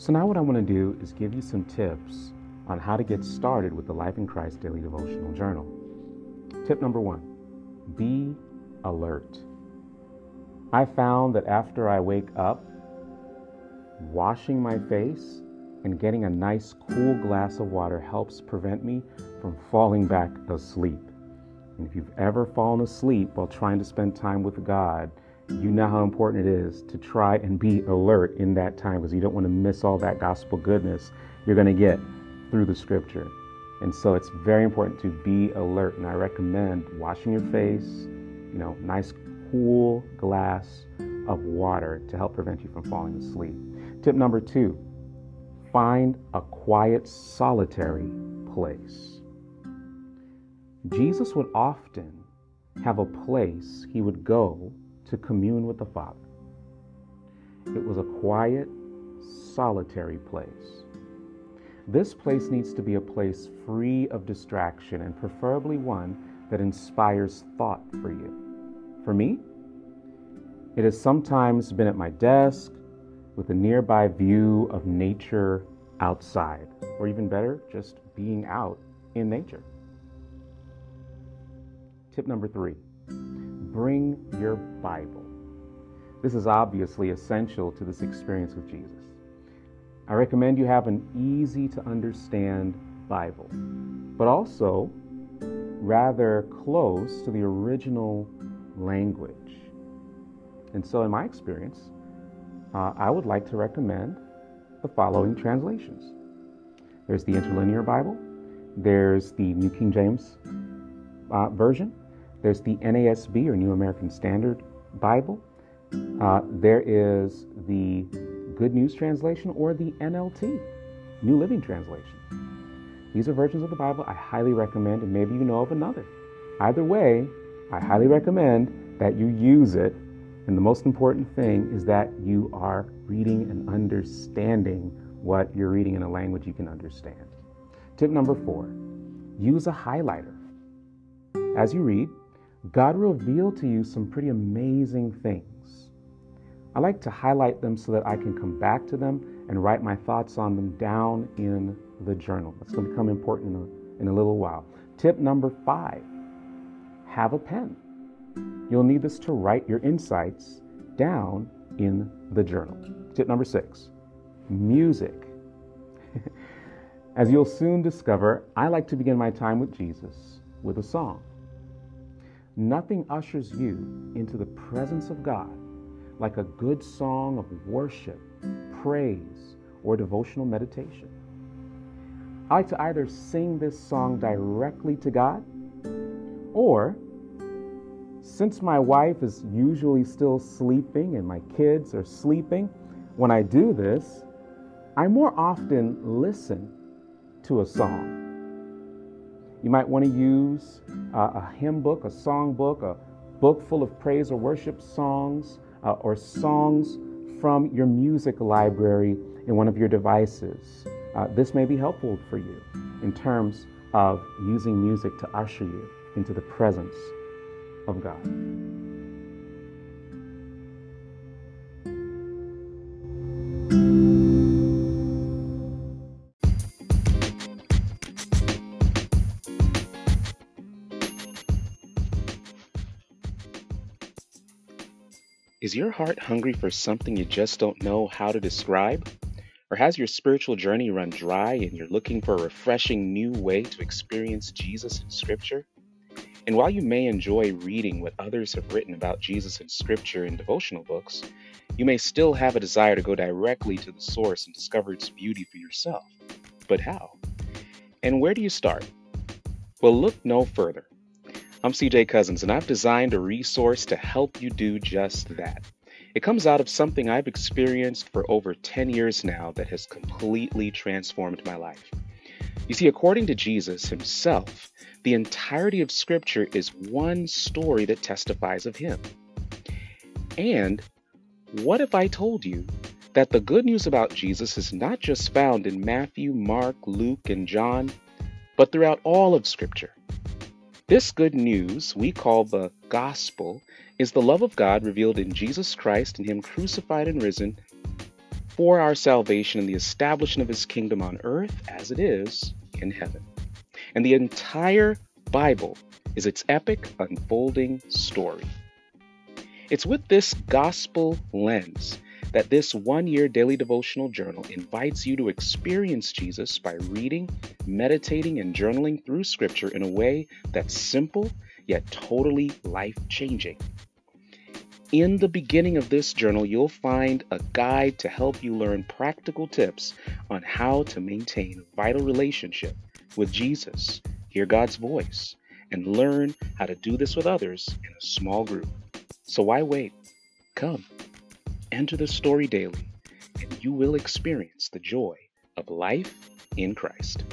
So, now what I want to do is give you some tips on how to get started with the Life in Christ Daily Devotional Journal. Tip number one be alert. I found that after I wake up, washing my face and getting a nice cool glass of water helps prevent me from falling back asleep. And if you've ever fallen asleep while trying to spend time with God, you know how important it is to try and be alert in that time because you don't want to miss all that gospel goodness you're going to get through the scripture. And so it's very important to be alert. And I recommend washing your face, you know, nice cool glass of water to help prevent you from falling asleep. Tip number two find a quiet, solitary place. Jesus would often have a place he would go to commune with the Father. It was a quiet, solitary place. This place needs to be a place free of distraction and preferably one that inspires thought for you. For me, it has sometimes been at my desk with a nearby view of nature outside, or even better, just being out in nature. Tip number three bring your Bible. This is obviously essential to this experience with Jesus. I recommend you have an easy to understand Bible, but also rather close to the original language. And so, in my experience, uh, I would like to recommend the following translations there's the Interlinear Bible, there's the New King James uh, Version, there's the NASB or New American Standard Bible, uh, there is the Good News Translation or the NLT, New Living Translation. These are versions of the Bible I highly recommend, and maybe you know of another. Either way, I highly recommend that you use it and the most important thing is that you are reading and understanding what you're reading in a language you can understand. Tip number four use a highlighter. As you read, God revealed to you some pretty amazing things. I like to highlight them so that I can come back to them and write my thoughts on them down in the journal. That's going to become important in a, in a little while. Tip number five have a pen. You'll need this to write your insights down in the journal. Tip number six music. As you'll soon discover, I like to begin my time with Jesus with a song. Nothing ushers you into the presence of God like a good song of worship, praise, or devotional meditation. I like to either sing this song directly to God or since my wife is usually still sleeping and my kids are sleeping, when I do this, I more often listen to a song. You might want to use uh, a hymn book, a song book, a book full of praise or worship songs, uh, or songs from your music library in one of your devices. Uh, this may be helpful for you in terms of using music to usher you into the presence of God. Is your heart hungry for something you just don't know how to describe? Or has your spiritual journey run dry and you're looking for a refreshing new way to experience Jesus in Scripture? And while you may enjoy reading what others have written about Jesus in scripture in devotional books, you may still have a desire to go directly to the source and discover its beauty for yourself. But how? And where do you start? Well, look no further. I'm CJ Cousins, and I've designed a resource to help you do just that. It comes out of something I've experienced for over 10 years now that has completely transformed my life. You see, according to Jesus himself, the entirety of Scripture is one story that testifies of him. And what if I told you that the good news about Jesus is not just found in Matthew, Mark, Luke, and John, but throughout all of Scripture? This good news we call the gospel is the love of God revealed in Jesus Christ and Him crucified and risen for our salvation and the establishment of his kingdom on earth as it is in heaven. And the entire Bible is its epic unfolding story. It's with this gospel lens that this one year daily devotional journal invites you to experience Jesus by reading, meditating, and journaling through Scripture in a way that's simple yet totally life changing. In the beginning of this journal, you'll find a guide to help you learn practical tips on how to maintain a vital relationship with Jesus, hear God's voice, and learn how to do this with others in a small group. So why wait? Come, enter the story daily, and you will experience the joy of life in Christ.